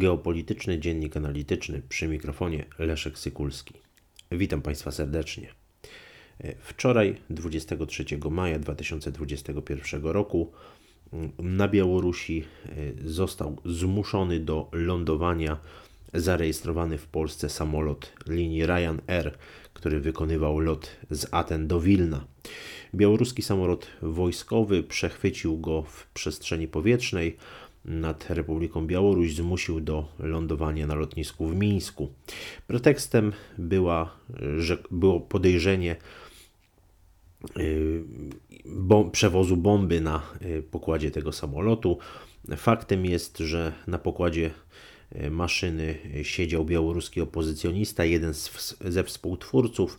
Geopolityczny Dziennik Analityczny przy mikrofonie Leszek Sykulski. Witam Państwa serdecznie. Wczoraj, 23 maja 2021 roku, na Białorusi został zmuszony do lądowania zarejestrowany w Polsce samolot linii Ryanair, który wykonywał lot z Aten do Wilna. Białoruski samolot wojskowy przechwycił go w przestrzeni powietrznej nad Republiką Białoruś zmusił do lądowania na lotnisku w Mińsku. Pretekstem była, że było podejrzenie y, bom, przewozu bomby na y, pokładzie tego samolotu. Faktem jest, że na pokładzie y, maszyny siedział białoruski opozycjonista, jeden z, ze współtwórców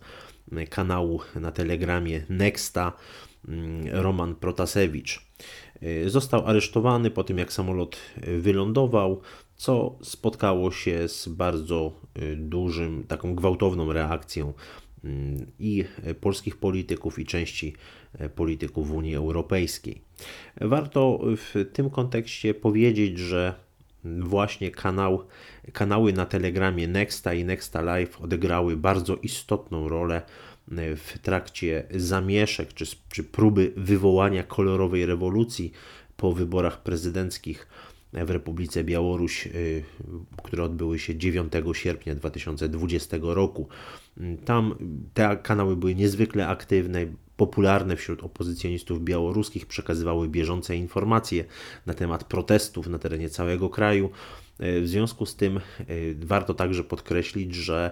kanału na Telegramie Nexta, Roman Protasewicz. Y, został aresztowany po tym, jak samolot y, wylądował, co spotkało się z bardzo y, dużym, taką gwałtowną reakcją i polskich polityków, i części polityków Unii Europejskiej. Warto w tym kontekście powiedzieć, że właśnie kanał, kanały na Telegramie Nexta i Nexta Live odegrały bardzo istotną rolę w trakcie zamieszek czy, czy próby wywołania kolorowej rewolucji po wyborach prezydenckich w Republice Białoruś, y, które odbyły się 9 sierpnia 2020 roku. Tam te kanały były niezwykle aktywne, popularne wśród opozycjonistów białoruskich, przekazywały bieżące informacje na temat protestów na terenie całego kraju. Y, w związku z tym y, warto także podkreślić, że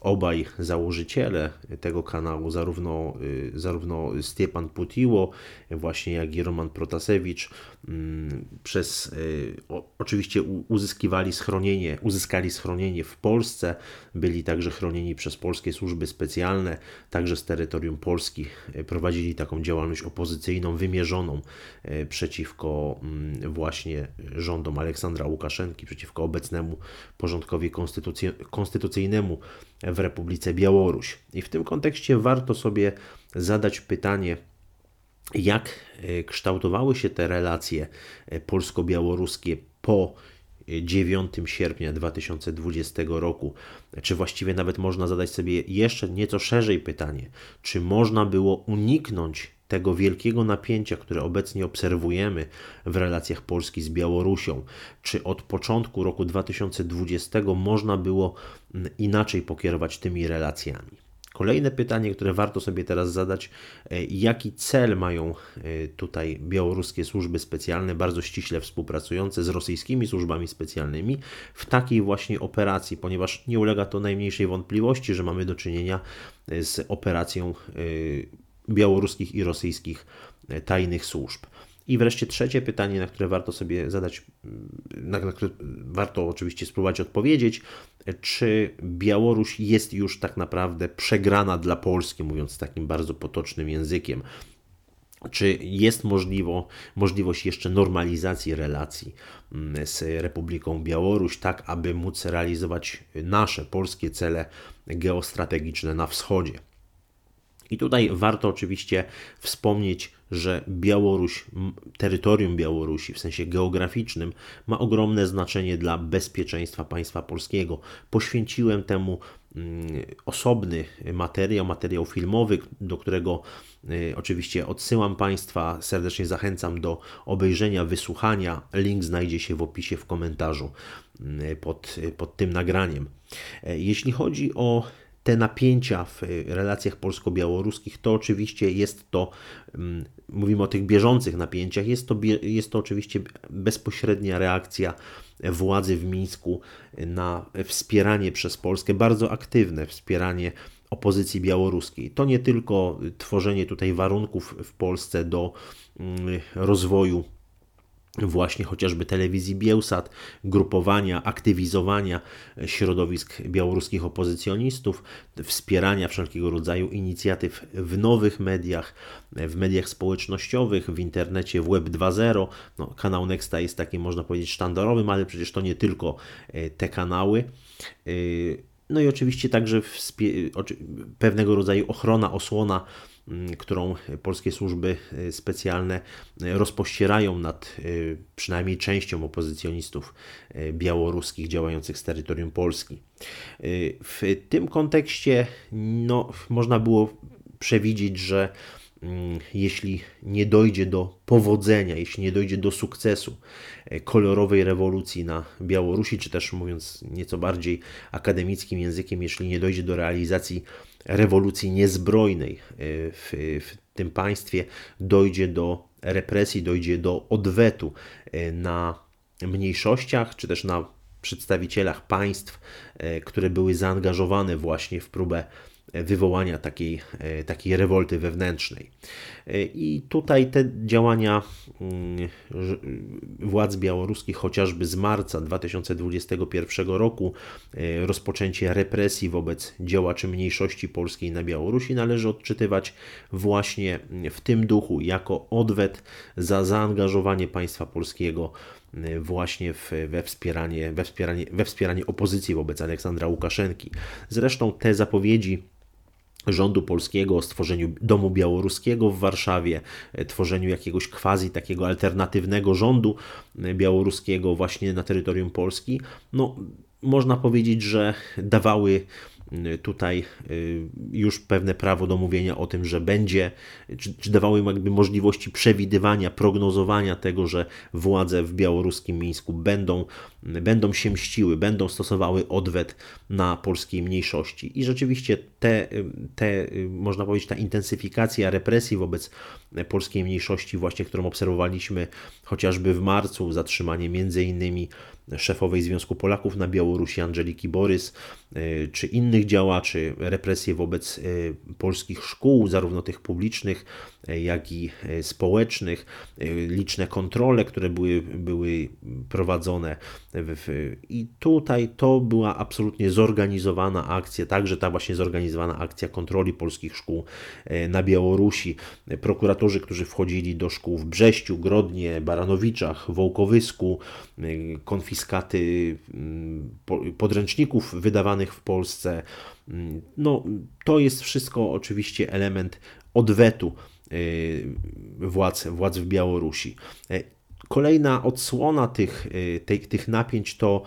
obaj założyciele tego kanału, zarówno, y, zarówno Stiepan Putiło, właśnie jak i Roman Protasewicz, mm, przez y, oczywiście uzyskiwali schronienie, uzyskali schronienie w Polsce, byli także chronieni przez polskie służby specjalne, także z terytorium Polski y, prowadzili taką działalność opozycyjną wymierzoną przeciwko mm, właśnie rządom Aleksandra Łukaszenki, przeciwko obecnemu porządkowi konstytucyjnemu w Republice Białoruś. I w tym kontekście warto sobie zadać pytanie, jak e, kształtowały się te relacje e, polsko-białoruskie po 9 sierpnia 2020 roku, czy właściwie nawet można zadać sobie jeszcze nieco szerzej pytanie, czy można było uniknąć tego wielkiego napięcia, które obecnie obserwujemy w relacjach Polski z Białorusią, czy od początku roku 2020 można było mm, inaczej pokierować tymi relacjami. Kolejne pytanie, które warto sobie teraz zadać, e, jaki cel mają e, tutaj białoruskie służby specjalne, bardzo ściśle współpracujące z rosyjskimi służbami specjalnymi w takiej właśnie operacji, ponieważ nie ulega to najmniejszej wątpliwości, że mamy do czynienia e, z operacją białoruskich i rosyjskich e, tajnych służb. I wreszcie trzecie pytanie, na które warto sobie zadać, na, na które warto oczywiście spróbować odpowiedzieć, czy Białoruś jest już tak naprawdę przegrana dla Polski, mówiąc takim bardzo potocznym językiem. Czy jest możliwo, możliwość jeszcze normalizacji relacji mm, z Republiką Białoruś, tak aby móc realizować nasze polskie cele geostrategiczne na wschodzie? I tutaj warto oczywiście wspomnieć, że Białoruś, terytorium Białorusi w sensie geograficznym ma ogromne znaczenie dla bezpieczeństwa państwa polskiego. Poświęciłem temu mm, osobny materiał, materiał filmowy, do którego y, oczywiście odsyłam Państwa, serdecznie zachęcam do obejrzenia, wysłuchania. Link znajdzie się w opisie w komentarzu y, pod, pod tym nagraniem. E, jeśli chodzi o te napięcia w relacjach polsko-białoruskich, to oczywiście jest to, mm, mówimy o tych bieżących napięciach, jest to, jest to oczywiście bezpośrednia reakcja władzy w Mińsku na wspieranie przez Polskę, bardzo aktywne wspieranie opozycji białoruskiej. To nie tylko tworzenie tutaj warunków w Polsce do mm, rozwoju właśnie chociażby telewizji Bielsat, grupowania, aktywizowania środowisk białoruskich opozycjonistów, wspierania wszelkiego rodzaju inicjatyw w nowych mediach, w mediach społecznościowych, w internecie, w Web 2.0. No, kanał Nexta jest takim, można powiedzieć, sztandarowym, ale przecież to nie tylko e, te kanały. E, No i oczywiście także pewnego rodzaju ochrona, osłona, którą polskie służby specjalne rozpościerają nad przynajmniej częścią opozycjonistów białoruskich działających z terytorium Polski. W tym kontekście no, można było przewidzieć, że jeśli nie dojdzie do powodzenia, jeśli nie dojdzie do sukcesu kolorowej rewolucji na Białorusi, czy też mówiąc nieco bardziej akademickim językiem, jeśli nie dojdzie do realizacji rewolucji niezbrojnej e, w, w tym państwie, dojdzie do represji, dojdzie do odwetu e, na mniejszościach, czy też na przedstawicielach państw, które były zaangażowane właśnie w próbę wywołania takiej, e, takiej rewolty wewnętrznej. E, I tutaj te działania mm, władz białoruskich, chociażby z marca 2021 roku, e, rozpoczęcie represji wobec działaczy mniejszości polskiej na Białorusi, należy odczytywać właśnie w tym duchu, jako odwet za zaangażowanie państwa polskiego właśnie w, we, wspieranie, we, wspieranie, we wspieranie opozycji wobec Aleksandra Łukaszenki. Zresztą te zapowiedzi rządu polskiego o stworzeniu domu białoruskiego w Warszawie, e, tworzeniu jakiegoś quasi takiego alternatywnego rządu e, białoruskiego właśnie na terytorium Polski, no można powiedzieć, że dawały tutaj y, już pewne prawo do mówienia o tym, że będzie, czy, czy im jakby możliwości przewidywania, prognozowania tego, że władze w białoruskim Mińsku będą, będą się mściły, będą stosowały odwet na polskiej mniejszości. I rzeczywiście te, te można powiedzieć, ta intensyfikacja represji wobec polskiej mniejszości, właśnie którą obserwowaliśmy chociażby w marcu, zatrzymanie między innymi szefowej Związku Polaków na Białorusi Angeliki Borys, czy innych działaczy, represje wobec e, polskich szkół, zarówno tych publicznych, e, jak i społecznych, liczne kontrole, które były, były prowadzone. I tutaj to była absolutnie zorganizowana akcja, także ta właśnie zorganizowana akcja kontroli polskich szkół na Białorusi. Prokuratorzy, którzy wchodzili do szkół w Brześciu, Grodnie, Baranowiczach, Wołkowysku, konfiskaty mm, podręczników wydawanych w Polsce. Mm, no, to jest wszystko oczywiście element odwetu y, władz, władz w Białorusi. E, kolejna odsłona tych, y, tych, tych napięć to,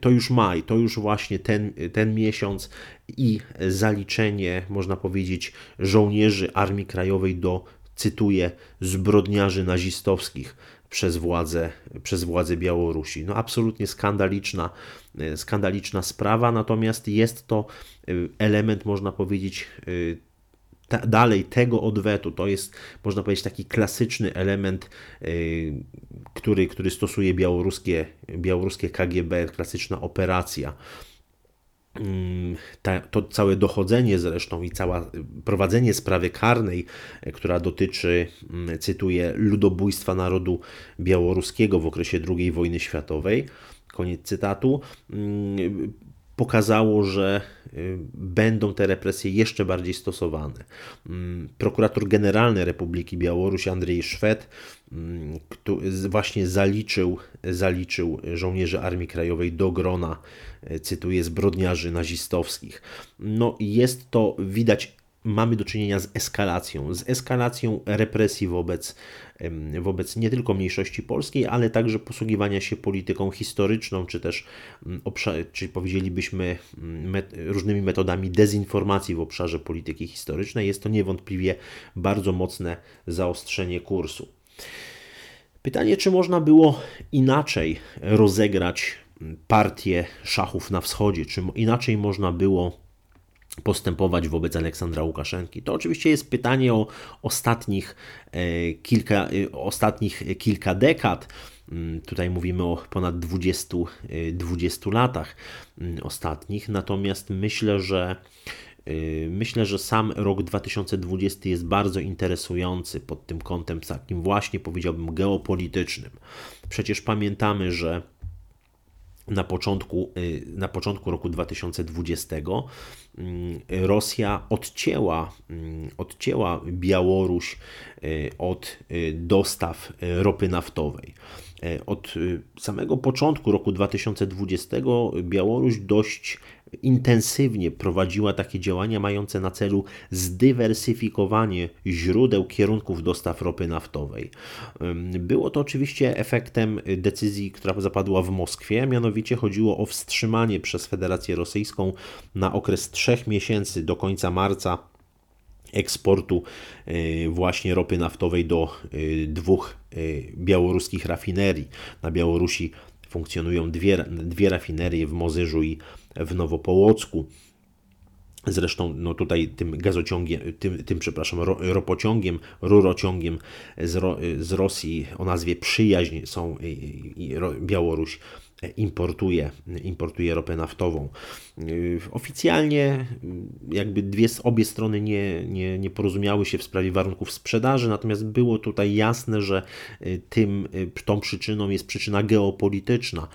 to już maj, to już właśnie ten, ten miesiąc i zaliczenie, można powiedzieć, żołnierzy Armii Krajowej do, cytuję, zbrodniarzy nazistowskich przez władze, przez władze Białorusi. No absolutnie skandaliczna, e, skandaliczna sprawa, natomiast jest to e, element, można powiedzieć, e, ta, dalej tego odwetu. To jest, można powiedzieć, taki klasyczny element, który, który stosuje białoruskie, białoruskie KGB, klasyczna operacja to całe dochodzenie zresztą i całe prowadzenie sprawy karnej, e, która dotyczy, mm, cytuję, ludobójstwa narodu białoruskiego w okresie II wojny światowej, koniec cytatu, mm, pokazało, że y, będą te represje jeszcze bardziej stosowane. Prokurator Generalny Republiki Białorusi Andrzej Szwed właśnie zaliczył, zaliczył żołnierzy Armii Krajowej do grona, e, cytuję, zbrodniarzy nazistowskich. No jest to, widać, mamy do czynienia z eskalacją, z eskalacją represji wobec, wobec nie tylko mniejszości polskiej, ale także posługiwania się polityką historyczną, czy też, czy powiedzielibyśmy, met, różnymi metodami dezinformacji w obszarze polityki historycznej. Jest to niewątpliwie bardzo mocne zaostrzenie kursu. Pytanie, czy można było inaczej rozegrać partię szachów na wschodzie, czy inaczej można było postępować wobec Aleksandra Łukaszenki. To oczywiście jest pytanie o ostatnich e, kilka, e, ostatnich kilka dekad. Mm, tutaj mówimy o ponad 20, 20 e, latach mm, ostatnich, natomiast myślę, że myślę, że sam rok 2020 jest bardzo interesujący pod tym kątem takim właśnie powiedziałbym geopolitycznym. Przecież pamiętamy, że na początku, y, na początku roku 2020 mm, Rosja odcięła, mm, odcięła Białoruś y, od dostaw ropy naftowej. Od samego początku roku 2020 Białoruś dość intensywnie prowadziła takie działania mające na celu zdywersyfikowanie źródeł kierunków dostaw ropy naftowej. Było to oczywiście efektem decyzji, która zapadła w Moskwie, mianowicie chodziło o wstrzymanie przez Federację Rosyjską na okres trzech miesięcy do końca marca eksportu e, właśnie ropy naftowej do e, dwóch e, białoruskich rafinerii. Na Białorusi funkcjonują dwie, dwie rafinerie w Mozyżu i w Nowopołocku. Zresztą no tutaj tym gazociągiem, tym, tym przepraszam, ropociągiem, rurociągiem z, Ro, z Rosji o nazwie Przyjaźń są i, i Białoruś importuje, importuje ropę naftową. Oficjalnie jakby dwie, obie strony nie, nie, nie porozumiały się w sprawie warunków sprzedaży, natomiast było tutaj jasne, że tym, tą przyczyną jest przyczyna geopolityczna,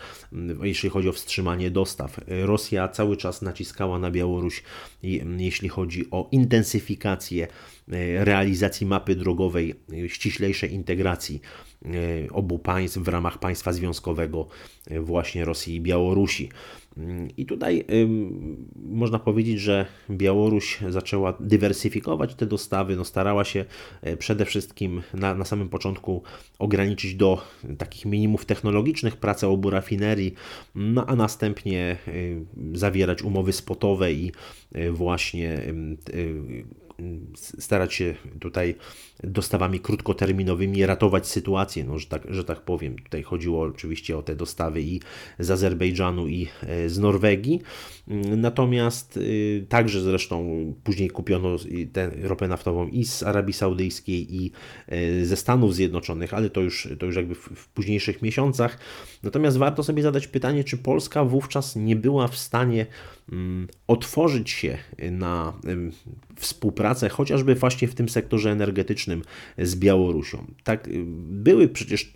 jeśli chodzi o wstrzymanie dostaw. Rosja cały czas naciskała na Białoruś, jeśli chodzi o intensyfikację realizacji mapy drogowej, ściślejszej integracji obu państw w ramach państwa związkowego właśnie Rosji i Białorusi. I tutaj można powiedzieć, że Białoruś zaczęła dywersyfikować te dostawy, no starała się e, przede wszystkim na, na samym początku ograniczyć do takich minimów technologicznych pracę obu rafinerii, no a następnie zawierać umowy spotowe i właśnie starać się tutaj dostawami krótkoterminowymi ratować sytuację, no, że, tak, że tak powiem. Tutaj chodziło oczywiście o te dostawy i z Azerbejdżanu i e, z Norwegii. Natomiast y, także zresztą później kupiono tę ropę naftową i z Arabii Saudyjskiej i e, ze Stanów Zjednoczonych, ale to już, to już jakby w, w późniejszych miesiącach. Natomiast warto sobie zadać pytanie, czy Polska wówczas nie była w stanie mm, otworzyć się na współpracę, chociażby właśnie w tym sektorze energetycznym z Białorusią. Tak, y, były przecież, y,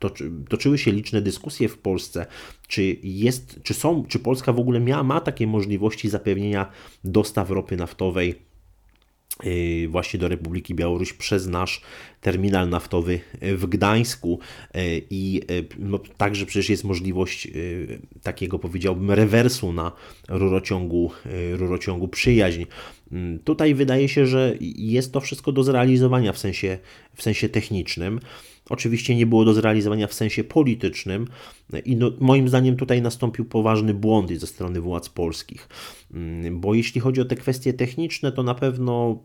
toczy, toczyły się liczne dyskusje w Polsce, czy jest, czy są, czy Polska w ogóle miała, ma takie możliwości zapewnienia dostaw ropy naftowej właśnie do Republiki Białoruś przez nasz terminal naftowy w Gdańsku y, i y, no, także przecież jest możliwość takiego powiedziałbym rewersu na rurociągu, rurociągu przyjaźń. Mm, tutaj wydaje się, że jest to wszystko do zrealizowania w sensie, w sensie technicznym. Oczywiście nie było do zrealizowania w sensie politycznym i no, moim zdaniem tutaj nastąpił poważny błąd ze strony władz polskich. Mm, bo jeśli chodzi o te kwestie techniczne, to na pewno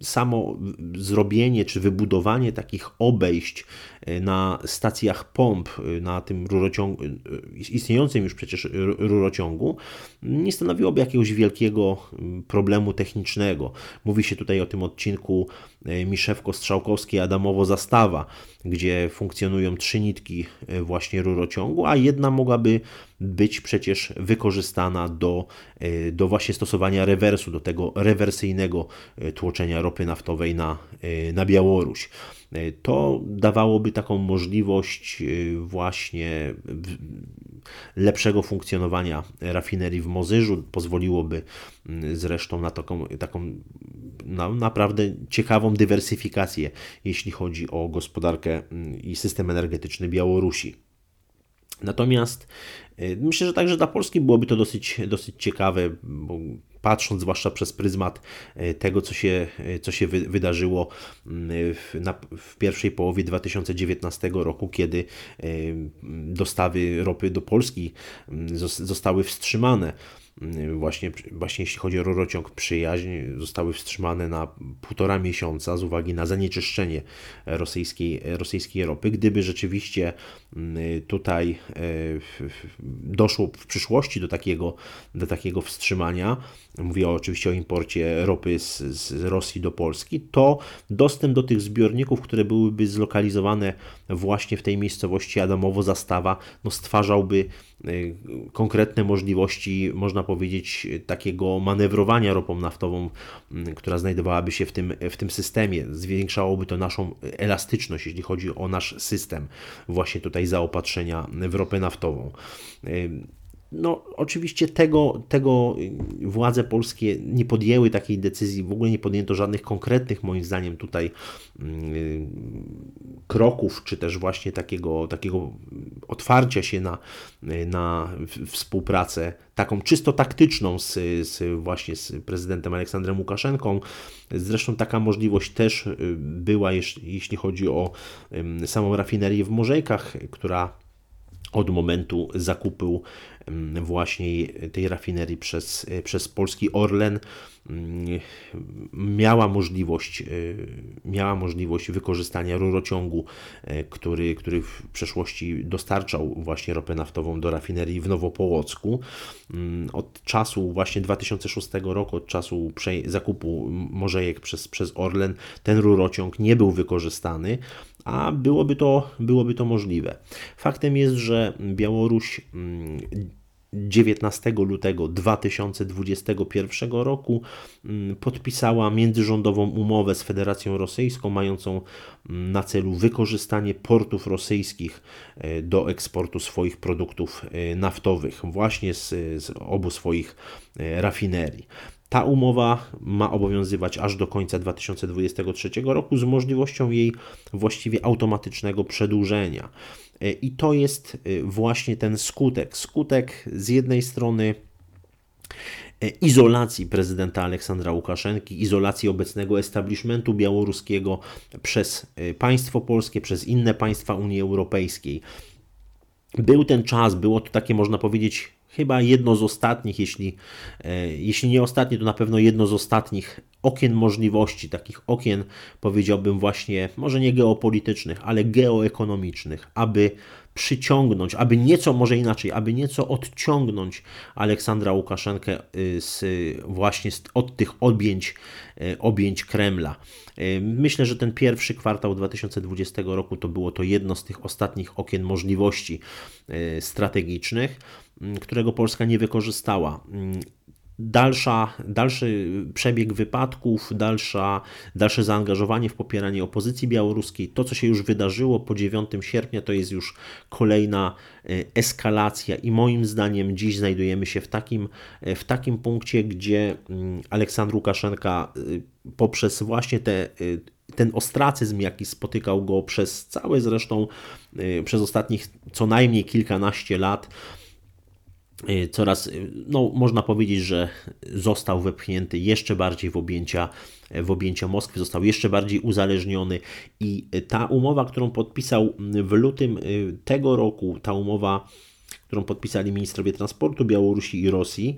samo zrobienie czy wybudowanie takich obejść e, na stacjach pomp, e, na tym rurociągu, e, istniejącym już przecież rurociągu, nie stanowiłoby jakiegoś wielkiego mm, problemu technicznego. Mówi się tutaj o tym odcinku Miszewko-Strzałkowskiej, Adamowo-Zastawa, gdzie funkcjonują trzy nitki właśnie rurociągu, a jedna mogłaby być przecież wykorzystana do, e, do właśnie stosowania rewersu, do tego rewersyjnego e, tłoczenia ropy naftowej na, e, na Białoruś. To dawałoby taką możliwość właśnie lepszego funkcjonowania rafinerii w Mozyżu, pozwoliłoby zresztą na taką, taką no, naprawdę ciekawą dywersyfikację, jeśli chodzi o gospodarkę i system energetyczny Białorusi. Natomiast y, myślę, że także dla Polski byłoby to dosyć, dosyć ciekawe, bo patrząc zwłaszcza przez pryzmat y, tego, co się, y, co się wydarzyło w, na, w pierwszej połowie 2019 roku, kiedy dostawy ropy do Polski zostały wstrzymane. Mm, właśnie, właśnie jeśli chodzi o rurociąg przyjaźń, zostały wstrzymane na półtora miesiąca z uwagi na zanieczyszczenie rosyjskiej, rosyjskiej ropy. Gdyby rzeczywiście mm, tutaj e, doszło w przyszłości do takiego, do takiego wstrzymania, mówię oczywiście o imporcie ropy z, z Rosji do Polski, to dostęp do tych zbiorników, które byłyby zlokalizowane właśnie w tej miejscowości Adamowo-Zastawa, no stwarzałby konkretne możliwości, można powiedzieć, takiego manewrowania ropą naftową, która znajdowałaby się w tym, w tym systemie. Zwiększałoby to naszą elastyczność, jeśli chodzi o nasz system właśnie tutaj zaopatrzenia w ropę naftową. no, oczywiście tego, tego władze polskie nie podjęły takiej decyzji, w ogóle nie podjęto żadnych konkretnych, moim zdaniem, tutaj mm, kroków, czy też właśnie takiego, takiego otwarcia się na, na współpracę taką czysto taktyczną z, z właśnie z prezydentem Aleksandrem Łukaszenką. Zresztą taka możliwość też y, była, jeśli chodzi o samą rafinerię w Morzejkach, która od momentu zakupu właśnie tej rafinerii przez, przez polski Orlen miała możliwość, e, miała możliwość wykorzystania rurociągu, e, który, który w przeszłości dostarczał właśnie ropę naftową do rafinerii w Nowopołocku. Od czasu właśnie 2006 roku, od czasu zakupu Morzejek przez, przez Orlen, ten rurociąg nie był wykorzystany a byłoby to, byłoby to możliwe. Faktem jest, że Białoruś 19 mm, lutego 2021 roku mm, podpisała międzyrządową umowę z Federacją Rosyjską, mającą mm, na celu wykorzystanie portów rosyjskich e, do eksportu swoich produktów e, naftowych, właśnie z, z obu swoich e, rafinerii. Ta umowa ma obowiązywać aż do końca 2023 roku z możliwością jej właściwie automatycznego przedłużenia. E, I to jest e, właśnie ten skutek. Skutek z jednej strony e, izolacji prezydenta Aleksandra Łukaszenki, izolacji obecnego establishmentu białoruskiego przez państwo polskie, przez inne państwa Unii Europejskiej. Był ten czas, było to takie, można powiedzieć, chyba jedno z ostatnich, jeśli, e, jeśli nie ostatnie, to na pewno jedno z ostatnich okien możliwości, takich okien powiedziałbym właśnie, może nie geopolitycznych, ale geoekonomicznych, aby przyciągnąć, aby nieco, może inaczej, aby nieco odciągnąć Aleksandra Łukaszenkę y, z, właśnie z, od tych objęć, y, objęć Kremla. Y, myślę, że ten pierwszy kwartał 2020 roku to było to jedno z tych ostatnich okien możliwości strategicznych, którego Polska nie wykorzystała dalsza, dalszy przebieg wypadków, dalsza, dalsze zaangażowanie w popieranie opozycji białoruskiej, to co się już wydarzyło po 9 sierpnia, to jest już kolejna e, eskalacja i moim zdaniem dziś znajdujemy się w takim, e, w takim punkcie, gdzie mm, Aleksandr Łukaszenka e, poprzez właśnie te ten ostracyzm, jaki spotykał go przez całe zresztą, przez ostatnich co najmniej kilkanaście lat, coraz, y, no, można powiedzieć, że został wepchnięty jeszcze bardziej w objęcia, w objęcia Moskwy, został jeszcze bardziej uzależniony i ta umowa, którą podpisał w lutym y, tego roku, ta umowa, którą podpisali ministrowie transportu Białorusi i Rosji,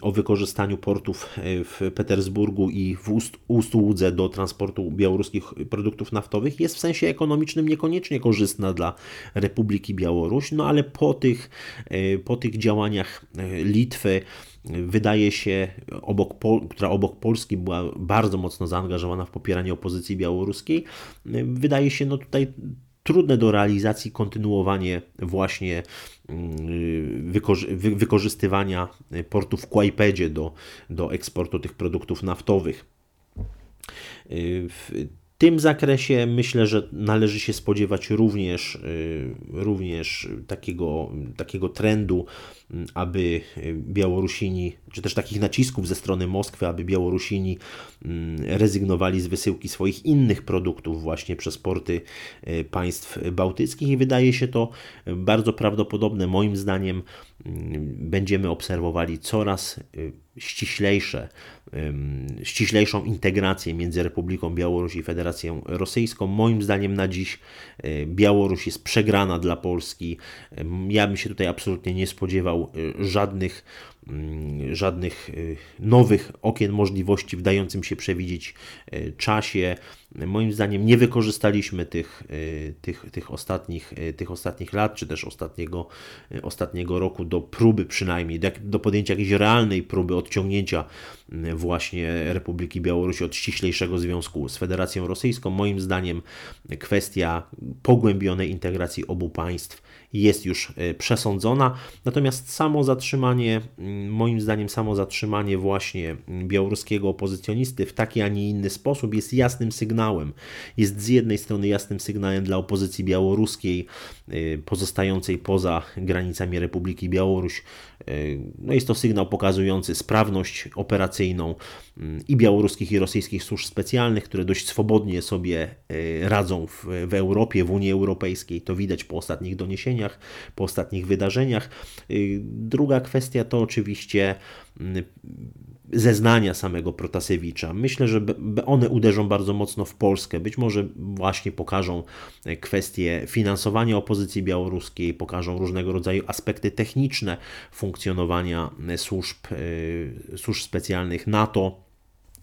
o wykorzystaniu portów e, w Petersburgu i w Ust Łudze do transportu białoruskich produktów naftowych jest w sensie ekonomicznym niekoniecznie korzystna dla Republiki Białoruś, no ale po tych, e, po tych działaniach e, Litwy wydaje się, obok która obok Polski była bardzo mocno zaangażowana w popieranie opozycji białoruskiej, wydaje się no tutaj trudne do realizacji kontynuowanie właśnie mm, wykorzystywania portu w Kłajpedzie do, do eksportu tych produktów naftowych. W tym zakresie myślę, że należy się spodziewać również, również takiego, takiego trendu aby Białorusini, czy też takich nacisków ze strony Moskwy, aby Białorusini mm, rezygnowali z wysyłki swoich innych produktów właśnie przez porty e, państw bałtyckich i wydaje się to bardzo prawdopodobne. Moim zdaniem mm, będziemy obserwowali coraz ściślejsze, ściślejszą integrację między Republiką Białorusi i Federacją Rosyjską. Moim zdaniem na dziś Białoruś jest przegrana dla Polski. Ja bym się tutaj absolutnie nie spodziewał Y, żadnych, mm, żadnych y, nowych okien możliwości w dającym się przewidzieć y, czasie. Moim zdaniem nie wykorzystaliśmy tych, tych, tych, ostatnich, tych ostatnich lat, czy też ostatniego, ostatniego roku do próby przynajmniej, do podjęcia jakiejś realnej próby odciągnięcia właśnie Republiki Białorusi od ściślejszego związku z Federacją Rosyjską. Moim zdaniem kwestia pogłębionej integracji obu państw jest już przesądzona, natomiast samo zatrzymanie mm, moim zdaniem samo zatrzymanie właśnie białoruskiego opozycjonisty w taki, a nie inny sposób jest jasnym sygnałem. Jest z jednej strony jasnym sygnałem dla opozycji białoruskiej y, pozostającej poza granicami Republiki Białoruś. Y, no jest to sygnał pokazujący sprawność operacyjną mm, i białoruskich i rosyjskich służb specjalnych, które dość swobodnie sobie radzą w, w Europie, w Unii Europejskiej. To widać po ostatnich doniesieniach, po ostatnich wydarzeniach. Druga kwestia to oczywiście mm, zeznania samego Protasewicza. Myślę, że one uderzą bardzo mocno w Polskę. Być może właśnie pokażą e, kwestie finansowania opozycji białoruskiej, pokażą różnego rodzaju aspekty techniczne funkcjonowania e, służb, e, służb specjalnych NATO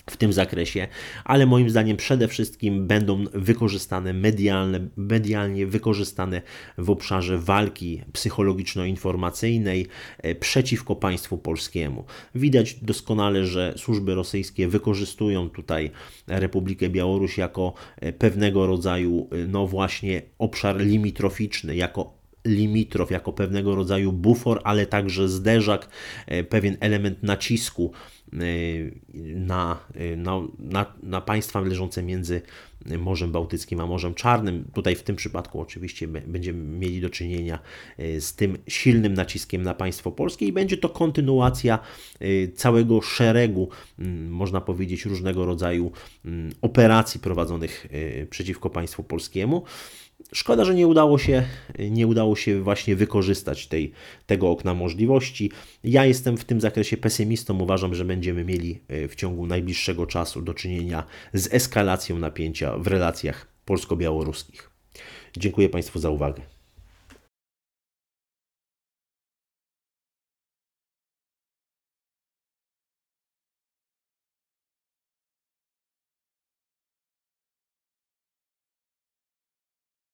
w tym zakresie, ale moim zdaniem przede wszystkim będą wykorzystane medialne, medialnie wykorzystane w obszarze walki psychologiczno-informacyjnej e, przeciwko państwu polskiemu. Widać doskonale, że służby rosyjskie wykorzystują tutaj Republikę Białoruś jako e, pewnego rodzaju, e, no właśnie, obszar limitroficzny, jako limitrof, jako pewnego rodzaju bufor, ale także zderzak, pewien element nacisku na, y, na, na, na państwa leżące między Morzem Bałtyckim a Morzem Czarnym. Tutaj w tym przypadku oczywiście będziemy mieli do czynienia z tym silnym naciskiem na państwo polskie i będzie to kontynuacja całego szeregu, można powiedzieć, różnego rodzaju operacji prowadzonych przeciwko państwu polskiemu. Szkoda, że nie udało się, nie udało się właśnie wykorzystać tej, tego okna możliwości. Ja jestem w tym zakresie pesymistą. Uważam, że będziemy mieli e, w ciągu najbliższego czasu do czynienia z eskalacją napięcia w relacjach polsko-białoruskich. Dziękuję Państwu za uwagę.